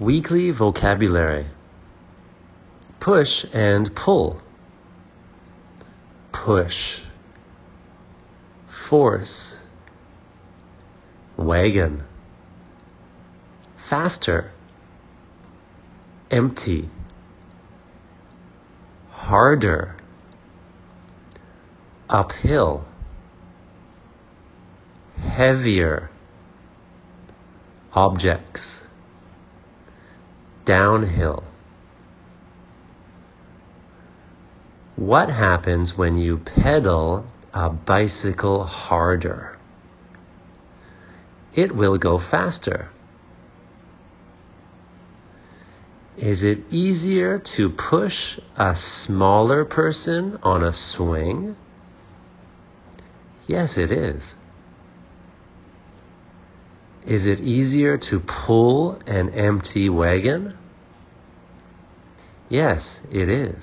Weekly vocabulary. Push and pull, push, force, wagon, faster, empty, harder, uphill, heavier, objects, downhill. What happens when you pedal a bicycle harder? It will go faster. Is it easier to push a smaller person on a swing? Yes, it is. Is it easier to pull an empty wagon? Yes, it is.